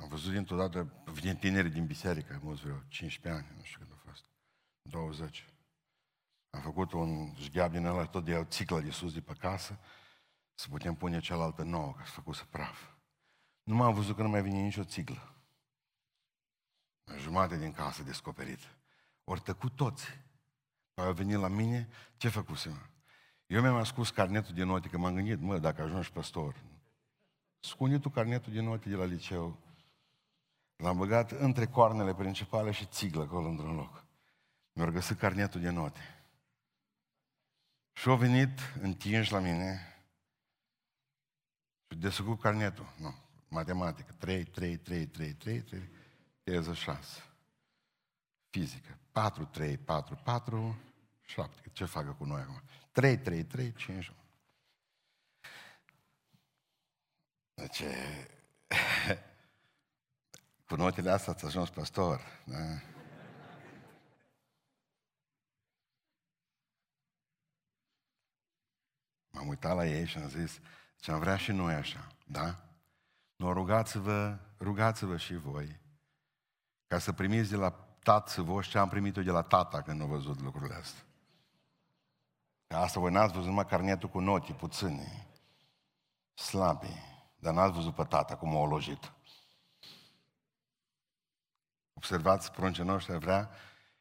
am văzut dintr-o dată, vine tineri din biserică, mulți vreo 15 ani, nu știu când a fost, 20. Am făcut un șgheab din ăla, tot de iau țiclă de sus de pe casă, să putem pune cealaltă nouă, ca să făcut să praf. Nu m-am văzut că nu mai vine nicio țiglă. Jumate din casă descoperit. Ori tăcut toți. Păi au venit la mine, ce făcusem? Eu mi-am ascult carnetul de note, că m-am gândit, mă, dacă ajungi păstor, scunde tu carnetul de note de la liceu. L-am băgat între coarnele principale și țiglă acolo într-un loc. Mi-au găsit carnetul de note. Și au venit întinși la mine și desfăcut carnetul. Nu, matematică. 3, 3, 3, 3, 3, 3, 36. Fizică. 4, 3, 4, 4, 7. Ce facă cu noi acum? 3, 3, 3, 5. Deci, cu notele astea ați ajuns păstor. Da? M-am uitat la ei și am zis, ce am vrea și noi așa, da? Nu, rugați-vă, rugați-vă și voi, ca să primiți de la tatăl vostru ce am primit eu de la tata când am văzut lucrurile astea. Că asta voi n-ați văzut numai carnetul cu noti puține, slabe, dar n-ați văzut pe tata cum o logit. Observați, pruncii noștri ar vrea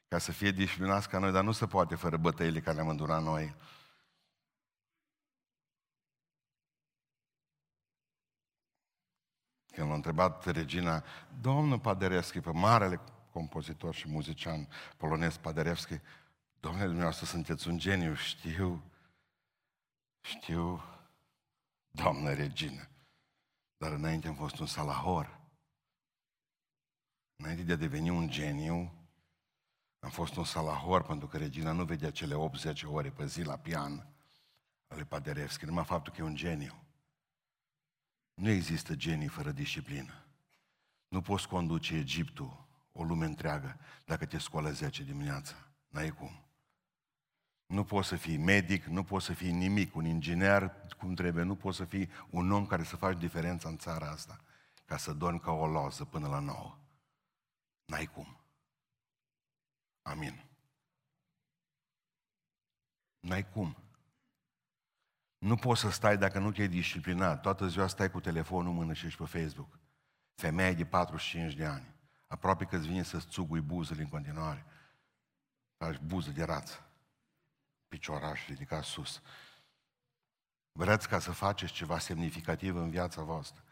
ca să fie disciplinați ca noi, dar nu se poate fără bătăile care le-am îndurat noi. Când l-a întrebat regina, domnul Paderewski, pe marele compozitor și muzician polonez Paderewski, domnule dumneavoastră, sunteți un geniu, știu, știu, doamnă regină, dar înainte am fost un salahor. Înainte de a deveni un geniu, am fost un salahor pentru că regina nu vedea cele 80 ore pe zi la pian ale Paderewski, numai faptul că e un geniu. Nu există genii fără disciplină. Nu poți conduce Egiptul, o lume întreagă, dacă te scoală 10 dimineața. N-ai cum. Nu poți să fii medic, nu poți să fii nimic, un inginer cum trebuie, nu poți să fii un om care să faci diferența în țara asta, ca să dormi ca o loză până la nouă. N-ai cum. Amin. N-ai cum. Nu poți să stai dacă nu te-ai disciplinat. Toată ziua stai cu telefonul în mână și ești pe Facebook. Femeie de 45 de ani. Aproape că îți vine să-ți țugui buzele în continuare. Faci buză de rață. Picioraș ridicat sus. Vreți ca să faceți ceva semnificativ în viața voastră.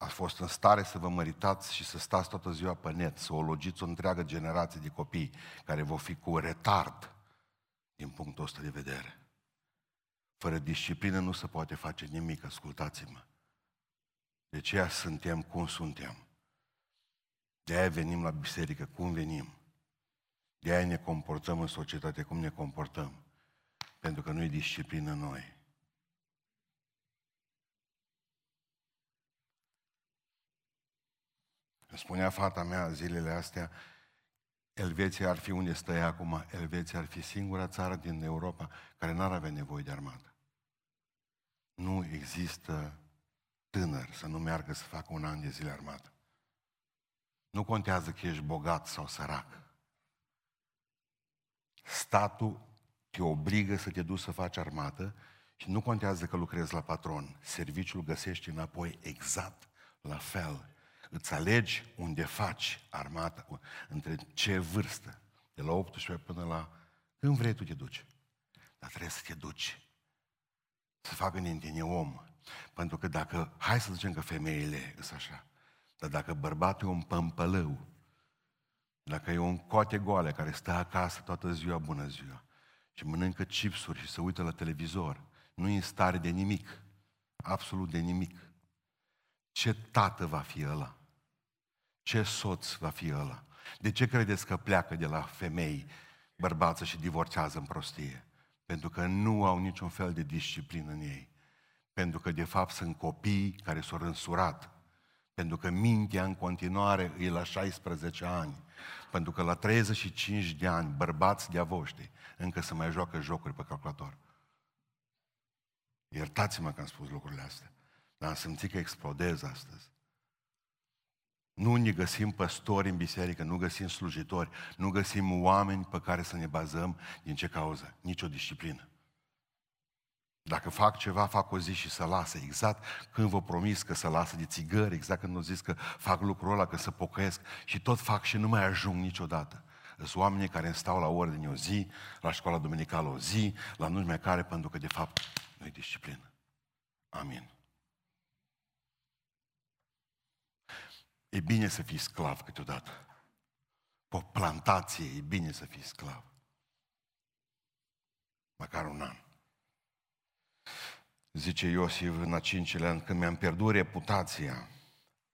Ați fost în stare să vă măritați și să stați toată ziua pe net, să o logiți o întreagă generație de copii care vor fi cu retard din punctul ăsta de vedere. Fără disciplină nu se poate face nimic, ascultați-mă. De ce suntem cum suntem. De aia venim la biserică cum venim. De aia ne comportăm în societate cum ne comportăm. Pentru că nu e disciplină noi. Îmi spunea fata mea zilele astea, Elveția ar fi unde stă acum, Elveția ar fi singura țară din Europa care n-ar avea nevoie de armată. Nu există tânăr să nu meargă să facă un an de zile armată. Nu contează că ești bogat sau sărac. Statul te obligă să te duci să faci armată și nu contează că lucrezi la patron. Serviciul găsești înapoi exact la fel. Îți alegi unde faci armata, între ce vârstă. De la 18 până la... Când vrei tu te duci. Dar trebuie să te duci. Să facă din tine om. Pentru că dacă, hai să zicem că femeile sunt așa, dar dacă bărbatul e un pămpălău, dacă e un coate goale care stă acasă toată ziua, bună ziua, și mănâncă chipsuri și se uită la televizor, nu e în stare de nimic, absolut de nimic. Ce tată va fi ăla? Ce soț va fi ăla? De ce credeți că pleacă de la femei bărbață și divorțează în prostie? Pentru că nu au niciun fel de disciplină în ei. Pentru că, de fapt, sunt copii care s-au însurat. Pentru că mintea în continuare e la 16 ani. Pentru că la 35 de ani, bărbați de-a voștri, încă se mai joacă jocuri pe calculator. Iertați-mă că am spus lucrurile astea. Dar am simțit că explodez astăzi. Nu ne găsim păstori în biserică, nu găsim slujitori, nu găsim oameni pe care să ne bazăm. Din ce cauză? Nici o disciplină. Dacă fac ceva, fac o zi și să lasă. Exact când vă promis că să lasă de țigări, exact când nu zis că fac lucrul ăla, că să pocăiesc și tot fac și nu mai ajung niciodată. Sunt oamenii care îmi stau la ordine o zi, la școala duminicală o zi, la nu mai care, pentru că de fapt nu e disciplină. Amin. E bine să fii sclav câteodată. Pe o plantație e bine să fii sclav. Măcar un an. Zice Iosif în a cincilea an, când mi-am pierdut reputația,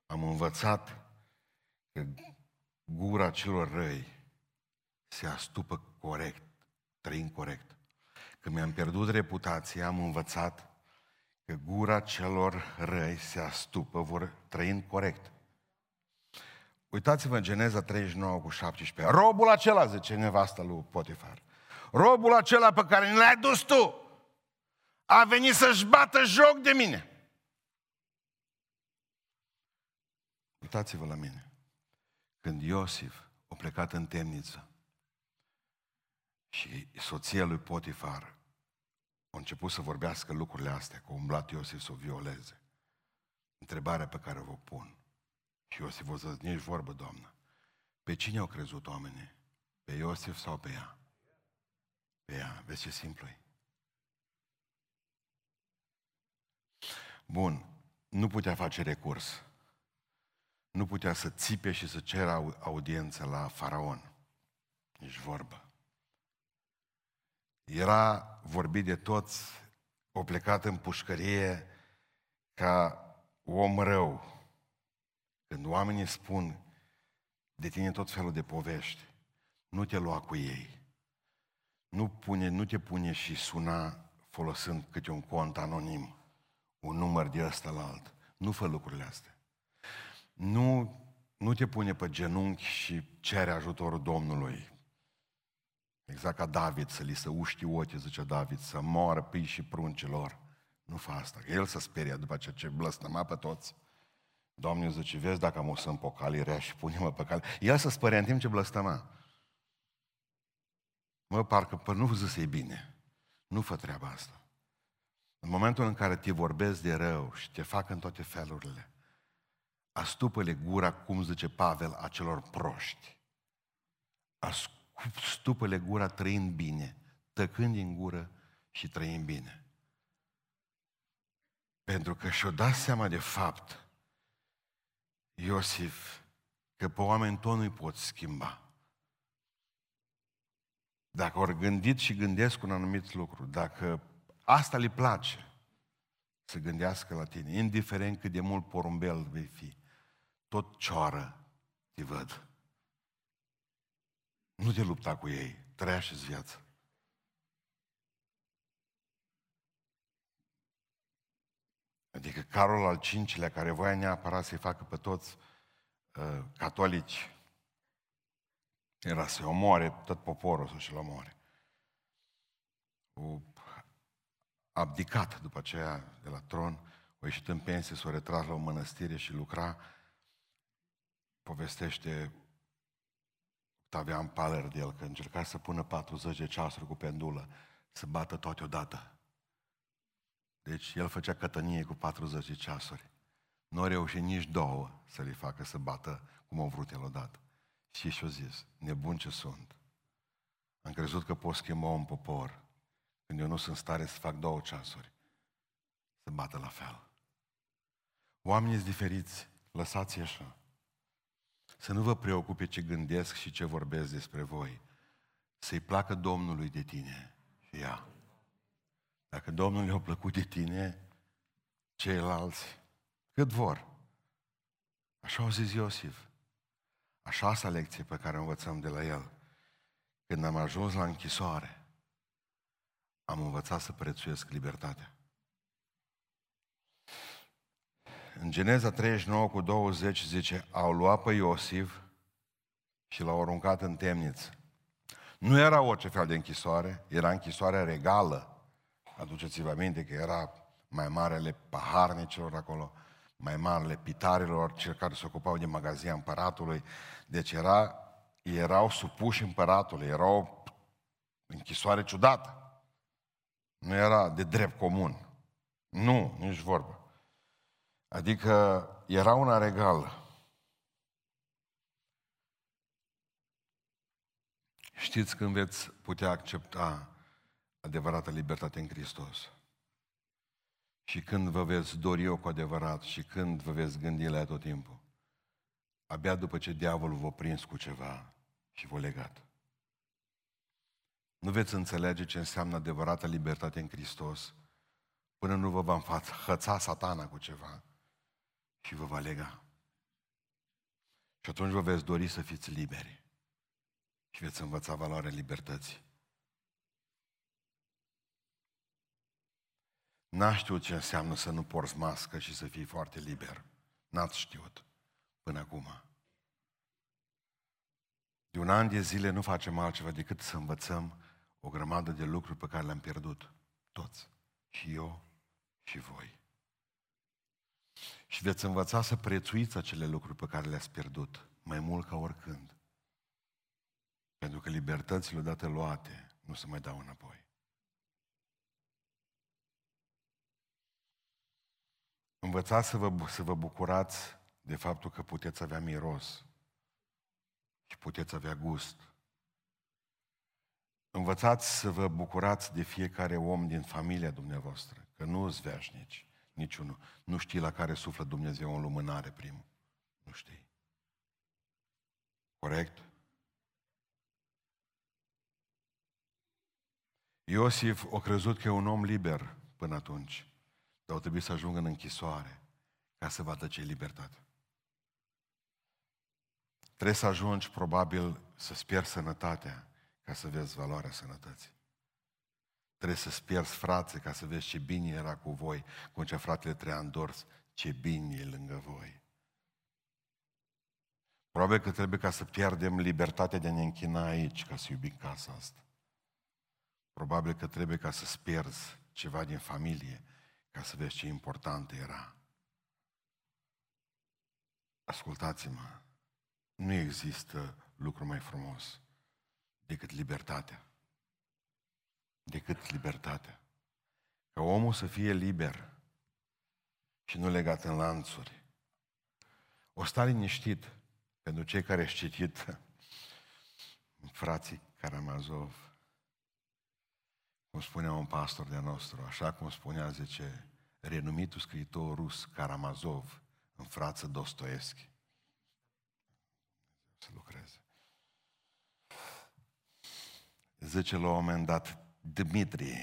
am învățat că gura celor răi se astupă corect, trăind corect. Când mi-am pierdut reputația, am învățat că gura celor răi se astupă, vor trăind corect. Uitați-vă în Geneza 39 cu 17. Robul acela, zice nevasta lui Potifar. Robul acela pe care ne l-ai dus tu a venit să-și bată joc de mine. Uitați-vă la mine. Când Iosif a plecat în temniță și soția lui Potifar a început să vorbească lucrurile astea, că a umblat Iosif să o violeze. Întrebarea pe care vă pun. Și Iosif o zis, nici vorbă, Doamnă. Pe cine au crezut oamenii? Pe Iosif sau pe ea? Pe ea. Vezi ce simplu e? Bun. Nu putea face recurs. nu putea să țipe și să ceră audiență la faraon. Nici vorbă. Era vorbit de toți, o plecat în pușcărie ca om rău. Când oamenii spun de tine tot felul de povești, nu te lua cu ei. Nu, pune, nu te pune și suna folosind câte un cont anonim, un număr de ăsta la alt. Nu fă lucrurile astea. Nu, nu te pune pe genunchi și cere ajutorul Domnului. Exact ca David, să li se uști ochii, zice David, să moară pii și pruncilor. Nu fa asta, că el să sperie după ce ce blăstăma pe toți. Doamne zice, vezi dacă am o să împocali rea și pune-mă pe cale. El să spărea în timp ce blăstăma. Mă, parcă pă, nu zis e bine. Nu fă treaba asta. În momentul în care te vorbesc de rău și te fac în toate felurile, astupă-le gura, cum zice Pavel, acelor proști. Astupă-le gura trăind bine, tăcând din gură și trăind bine. Pentru că și-o dat seama de fapt, Iosif, că pe oameni tot nu-i poți schimba. Dacă ori gândit și gândesc un anumit lucru, dacă asta le place, să gândească la tine, indiferent cât de mult porumbel vei fi, tot cioară te văd. Nu te lupta cu ei, trăiește viața. Adică Carol al V-lea, care voia neapărat să-i facă pe toți uh, catolici era să omoare tot poporul să-și-l omoare. O abdicat după aceea de la tron, o ieșit în pensie, s-o retras la o mănăstire și lucra. Povestește Octavian Paler de el că încerca să pună 40 de ceasuri cu pendulă, să bată toate odată. Deci el făcea cătănie cu 40 de ceasuri. Nu a reușit nici două să le facă să bată cum au vrut el odată. Și și-o zis, nebun ce sunt. Am crezut că pot schimba un popor când eu nu sunt stare să fac două ceasuri. Să bată la fel. Oamenii sunt diferiți, lăsați așa. Să nu vă preocupe ce gândesc și ce vorbesc despre voi. Să-i placă Domnului de tine și ea. Dacă Domnul le-a plăcut de tine, ceilalți, cât vor. Așa au zis Iosif. A șasea lecție pe care o învățăm de la el. Când am ajuns la închisoare, am învățat să prețuiesc libertatea. În Geneza 39 cu 20 zice, au luat pe Iosif și l-au aruncat în temniță. Nu era orice fel de închisoare, era închisoarea regală. Aduceți-vă aminte că era mai marele paharnicilor acolo mai marele pitarilor, cel care se ocupau de magazia împăratului. Deci era, erau supuși împăratului, era o închisoare ciudată. Nu era de drept comun. Nu, nici vorbă. Adică era una regală. Știți când veți putea accepta adevărata libertate în Hristos? și când vă veți dori eu cu adevărat și când vă veți gândi la ea tot timpul. Abia după ce diavolul vă prins cu ceva și vă legat. Nu veți înțelege ce înseamnă adevărată libertate în Hristos până nu vă va hăța satana cu ceva și vă va lega. Și atunci vă veți dori să fiți liberi și veți învăța valoarea libertății. N-a știut ce înseamnă să nu porți mască și să fii foarte liber. N-ați știut până acum. De un an de zile nu facem altceva decât să învățăm o grămadă de lucruri pe care le-am pierdut. Toți. Și eu și voi. Și veți învăța să prețuiți acele lucruri pe care le-ați pierdut, mai mult ca oricând. Pentru că libertățile odată luate nu se mai dau înapoi. Învățați să vă, să vă bucurați de faptul că puteți avea miros și puteți avea gust. Învățați să vă bucurați de fiecare om din familia dumneavoastră, că nu îți veșnici, niciunul. Nu știi la care suflă Dumnezeu în lumânare primul. Nu știi. Corect? Iosif a crezut că e un om liber până atunci, dar o trebuie să ajungă în închisoare ca să vadă ce e libertate. Trebuie să ajungi probabil să-ți pierzi sănătatea ca să vezi valoarea sănătății. Trebuie să-ți pierzi frații ca să vezi ce bine era cu voi, cum ce fratele Traian Dors, ce bine e lângă voi. Probabil că trebuie ca să pierdem libertatea de a ne închina aici ca să iubim casa asta. Probabil că trebuie ca să-ți pierzi ceva din familie ca să vezi ce important era. Ascultați-mă, nu există lucru mai frumos decât libertatea. Decât libertatea. Ca omul să fie liber și nu legat în lanțuri. O sta liniștit pentru cei care au citit frații Karamazov, cum spunea un pastor de nostru, așa cum spunea, zice, renumitul scriitor rus Karamazov, în frață Dostoevski. Să lucreze. Zice la un moment dat, Dmitri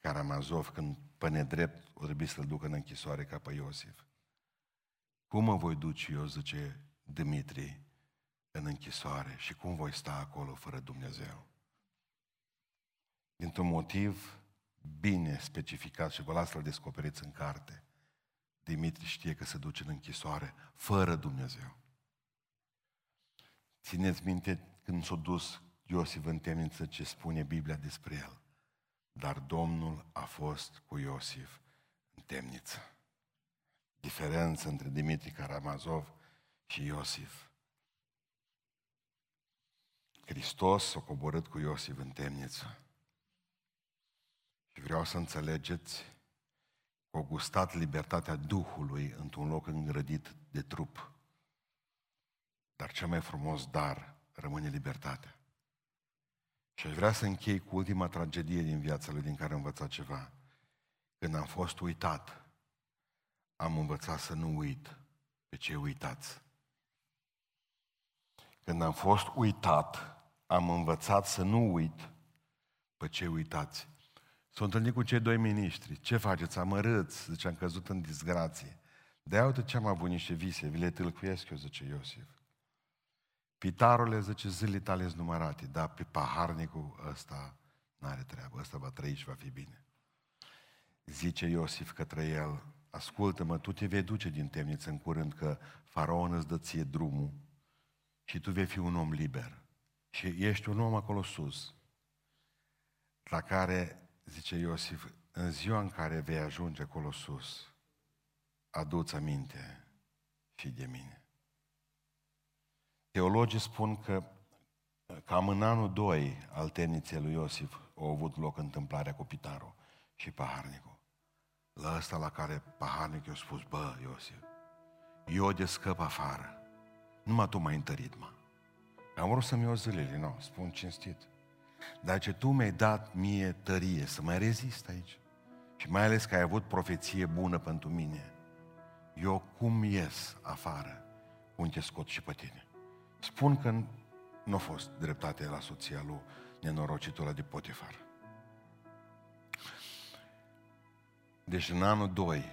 Karamazov, când pe nedrept o trebuie să-l ducă în închisoare ca pe Iosif. Cum mă voi duce eu, zice Dmitri, în închisoare și cum voi sta acolo fără Dumnezeu? Dintr-un motiv bine specificat și vă las să-l descoperiți în carte. Dimitri știe că se duce în închisoare fără Dumnezeu. Țineți minte când s-a dus Iosif în temniță ce spune Biblia despre el. Dar Domnul a fost cu Iosif în temniță. Diferență între Dimitri Karamazov și Iosif. Hristos s-a coborât cu Iosif în temniță. Și vreau să înțelegeți că au gustat libertatea Duhului într-un loc îngrădit de trup. Dar cel mai frumos dar rămâne libertatea. Și aș vrea să închei cu ultima tragedie din viața lui din care am învățat ceva. Când am fost uitat, am învățat să nu uit pe cei uitați. Când am fost uitat, am învățat să nu uit pe cei uitați. S-au întâlnit cu cei doi miniștri. Ce faceți? Amărâți, zice, am căzut în disgrație. De uite ce am avut niște vise, vi le tâlcuiesc eu, zice Iosif. Pitarule, zice, zilele tale sunt numărate, dar pe paharnicul ăsta n-are treabă, ăsta va trăi și va fi bine. Zice Iosif către el, ascultă-mă, tu te vei duce din temniță în curând că faraon îți dă ție drumul și tu vei fi un om liber. Și ești un om acolo sus, la care, zice Iosif, în ziua în care vei ajunge acolo sus, adu-ți aminte și de mine. Teologii spun că cam în anul 2 al temniței lui Iosif au avut loc întâmplarea cu Pitarul și paharnicul. La ăsta la care paharnicul i-a spus, bă, Iosif, eu de scăp afară. Numai tu m-ai întărit, mă. Am vrut să-mi iau zilele, nu, spun cinstit. Dar ce tu mi-ai dat mie tărie să mai rezist aici. Și mai ales că ai avut profeție bună pentru mine. Eu cum ies afară, cum te scot și pe tine? Spun că nu a fost dreptate la soția lui nenorocitul ăla de Potifar. Deci în anul 2,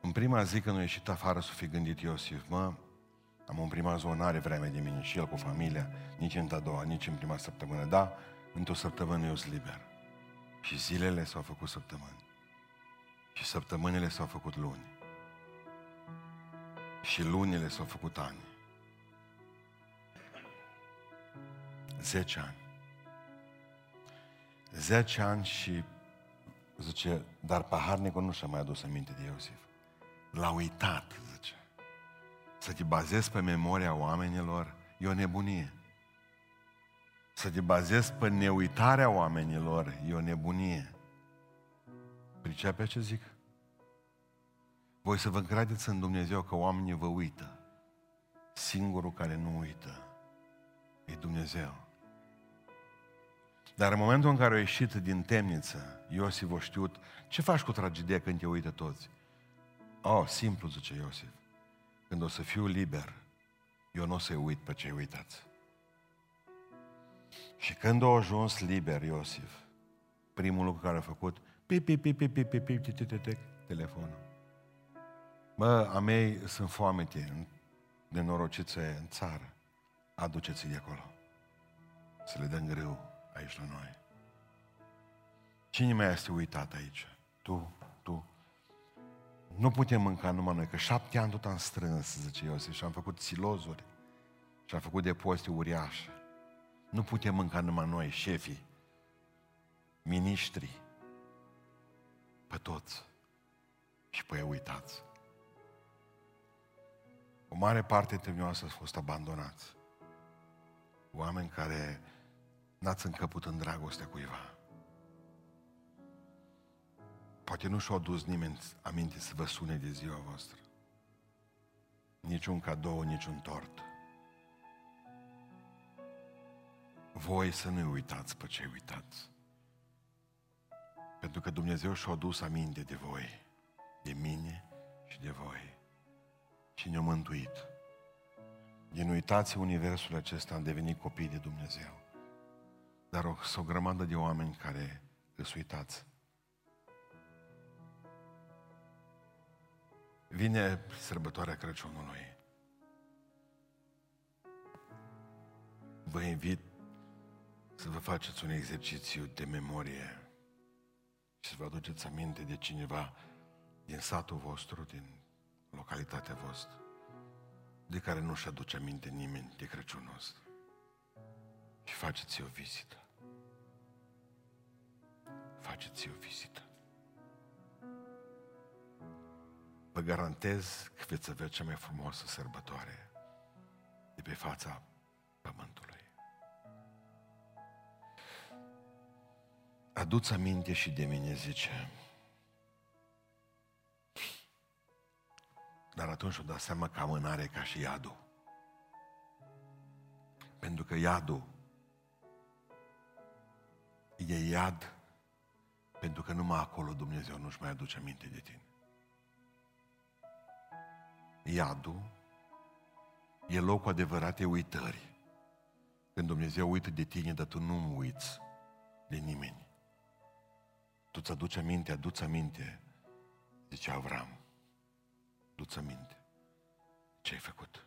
în prima zi când a ieșit afară să fi gândit Iosif, mă, am în prima zonă, are vreme de mine și el cu familia, nici în a doua, nici în prima săptămână. Da, într-o săptămână eu sunt liber. Și zilele s-au făcut săptămâni. Și săptămânile s-au făcut luni. Și lunile s-au făcut ani. Zece ani. Zece ani și zice, dar paharnicul nu și-a mai adus aminte de Iosif. L-a uitat, zice. Să te bazezi pe memoria oamenilor e o nebunie. Să te bazezi pe neuitarea oamenilor e o nebunie. Pricepe ce zic? Voi să vă credeți în Dumnezeu că oamenii vă uită. Singurul care nu uită e Dumnezeu. Dar în momentul în care au ieșit din temniță, Iosif a știut, ce faci cu tragedia când te uită toți? Oh, simplu, zice Iosif când o să fiu liber, eu nu o să uit pe cei uitați. Și când a ajuns liber Iosif, primul lucru care a făcut, pip, pip, pip, pip, pip, pip, pip, tic, tic, tic, telefonul. Bă, a mei sunt foamete de norocițe în țară. Aduceți de acolo. Să le dăm greu aici la noi. Cine mai este uitat aici? Tu, nu putem mânca numai noi, că șapte ani tot am strâns, zice Iosif, și am făcut silozuri și am făcut depozite uriașe. Nu putem mânca numai noi, șefii, miniștrii, pe toți și pe ei uitați. O mare parte dintre noastre a fost abandonați. Oameni care n-ați încăput în dragostea cuiva. Poate nu și-au dus nimeni aminte să vă sune de ziua voastră. Niciun cadou, niciun tort. Voi să nu uitați pe ce uitați. Pentru că Dumnezeu și-a dus aminte de voi, de mine și de voi. Și ne-a mântuit. Din uitați universul acesta am devenit copii de Dumnezeu. Dar o, o grămadă de oameni care îți uitați. Vine sărbătoarea Crăciunului. Vă invit să vă faceți un exercițiu de memorie și să vă aduceți aminte de cineva din satul vostru, din localitatea voastră, de care nu-și aduce aminte nimeni de Crăciunul ăsta. Și faceți o vizită. Faceți o vizită. Vă garantez că veți avea cea mai frumoasă sărbătoare de pe fața pământului. Aduți aminte și de mine, zice. Dar atunci o dat seama că amânare ca și iadul. Pentru că iadul e iad pentru că numai acolo Dumnezeu nu-și mai aduce aminte de tine. Iadul e locul adevăratei uitări. Când Dumnezeu uită de tine, dar tu nu uiți de nimeni. Tu ți aduci aminte, aduți aminte, zice Avram. Du-ți aminte ce ai făcut.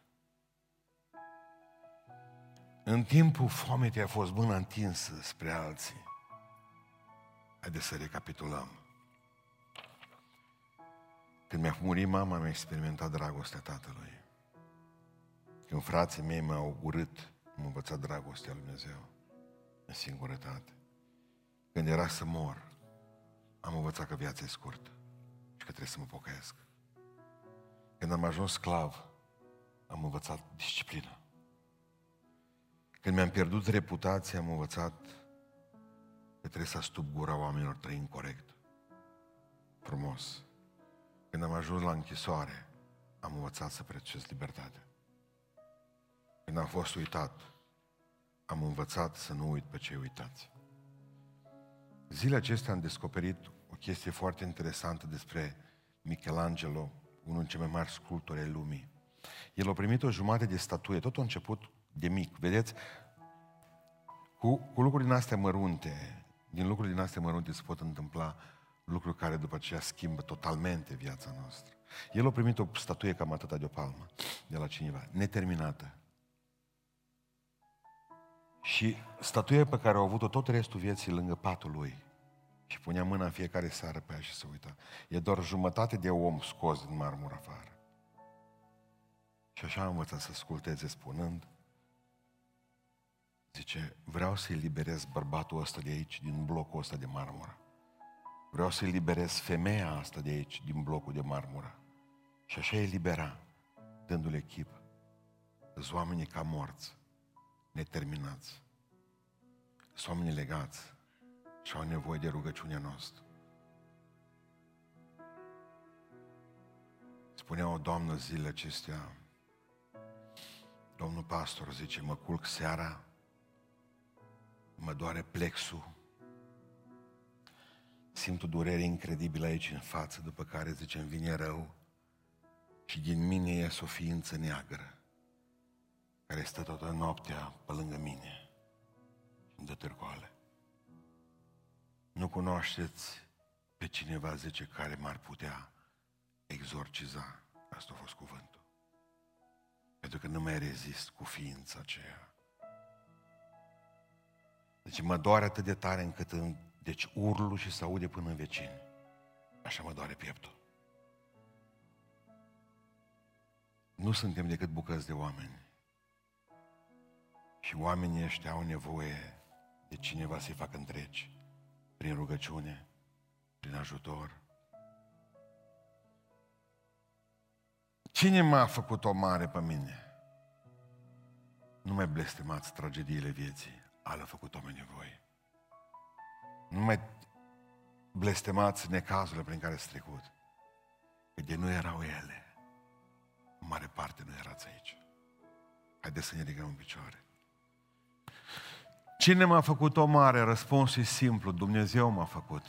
În timpul foametei a fost mâna întinsă spre alții. Haideți să recapitulăm. Când mi-a murit mama, am experimentat dragostea tatălui. Când frații mei m-au urât, am învățat dragostea lui Dumnezeu în singurătate. Când era să mor, am învățat că viața e scurtă și că trebuie să mă pocăiesc. Când am ajuns sclav, am învățat disciplina. Când mi-am pierdut reputația, am învățat că trebuie să astup gura oamenilor trăind corect. Frumos. Când am ajuns la închisoare, am învățat să prețuiesc libertatea. Când am fost uitat, am învățat să nu uit pe cei uitați. Zilele acestea am descoperit o chestie foarte interesantă despre Michelangelo, unul dintre cei mai mari sculptori ai lumii. El a primit o jumătate de statuie, tot a început de mic. Vedeți, cu, cu lucruri din astea mărunte, din lucruri din astea mărunte se pot întâmpla lucruri care după aceea schimbă totalmente viața noastră. El a primit o statuie cam atâta de o palmă de la cineva, neterminată. Și statuia pe care au avut-o tot restul vieții lângă patul lui. Și punea mâna în fiecare seară pe ea și se uita. E doar jumătate de om scos din marmură afară. Și așa am învățat să asculteze spunând, zice, vreau să-i liberez bărbatul ăsta de aici, din blocul ăsta de marmură. Vreau să-i liberez femeia asta de aici, din blocul de marmură. Și așa e libera, dându-le chip. Sunt oamenii ca morți, neterminați. Sunt oamenii legați și au nevoie de rugăciunea noastră. Spunea o doamnă zilele acestea, domnul pastor zice, mă culc seara, mă doare plexul, simt o durere incredibilă aici în față, după care zice, îmi vine rău și din mine ies o ființă neagră. care stă toată noaptea pe lângă mine îmi dă târcoale. Nu cunoașteți pe cineva, zice, care m-ar putea exorciza. Asta a fost cuvântul. Pentru că nu mai rezist cu ființa aceea. Deci mă doare atât de tare încât în, deci urlu și se aude până în vecini. Așa mă doare pieptul. Nu suntem decât bucăți de oameni. Și oamenii ăștia au nevoie de cineva să-i facă întregi. Prin rugăciune, prin ajutor. Cine m-a făcut o mare pe mine? Nu mai blestemați tragediile vieții, ale făcut oamenii voi. Nu mai blestemați necazurile prin care ați trecut. Că de nu erau ele, în mare parte nu erați aici. Haideți să ne ridicăm în picioare. Cine m-a făcut o mare? Răspunsul e simplu, Dumnezeu m-a făcut.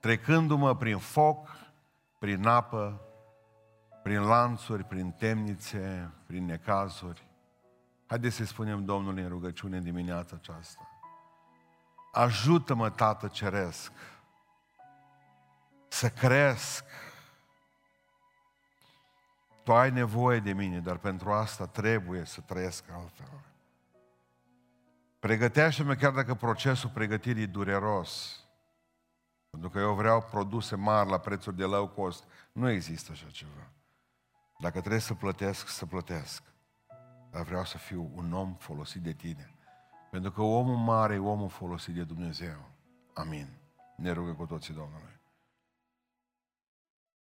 Trecându-mă prin foc, prin apă, prin lanțuri, prin temnițe, prin necazuri. Haideți să spunem Domnului în rugăciune în dimineața aceasta. Ajută-mă, Tată Ceresc, să cresc. Tu ai nevoie de mine, dar pentru asta trebuie să trăiesc altfel. Pregătește-mă chiar dacă procesul pregătirii e dureros. Pentru că eu vreau produse mari la prețuri de low cost. Nu există așa ceva. Dacă trebuie să plătesc, să plătesc. Dar vreau să fiu un om folosit de tine. Pentru că omul mare e omul folosit de Dumnezeu. Amin. Ne rugă cu toții Domnului.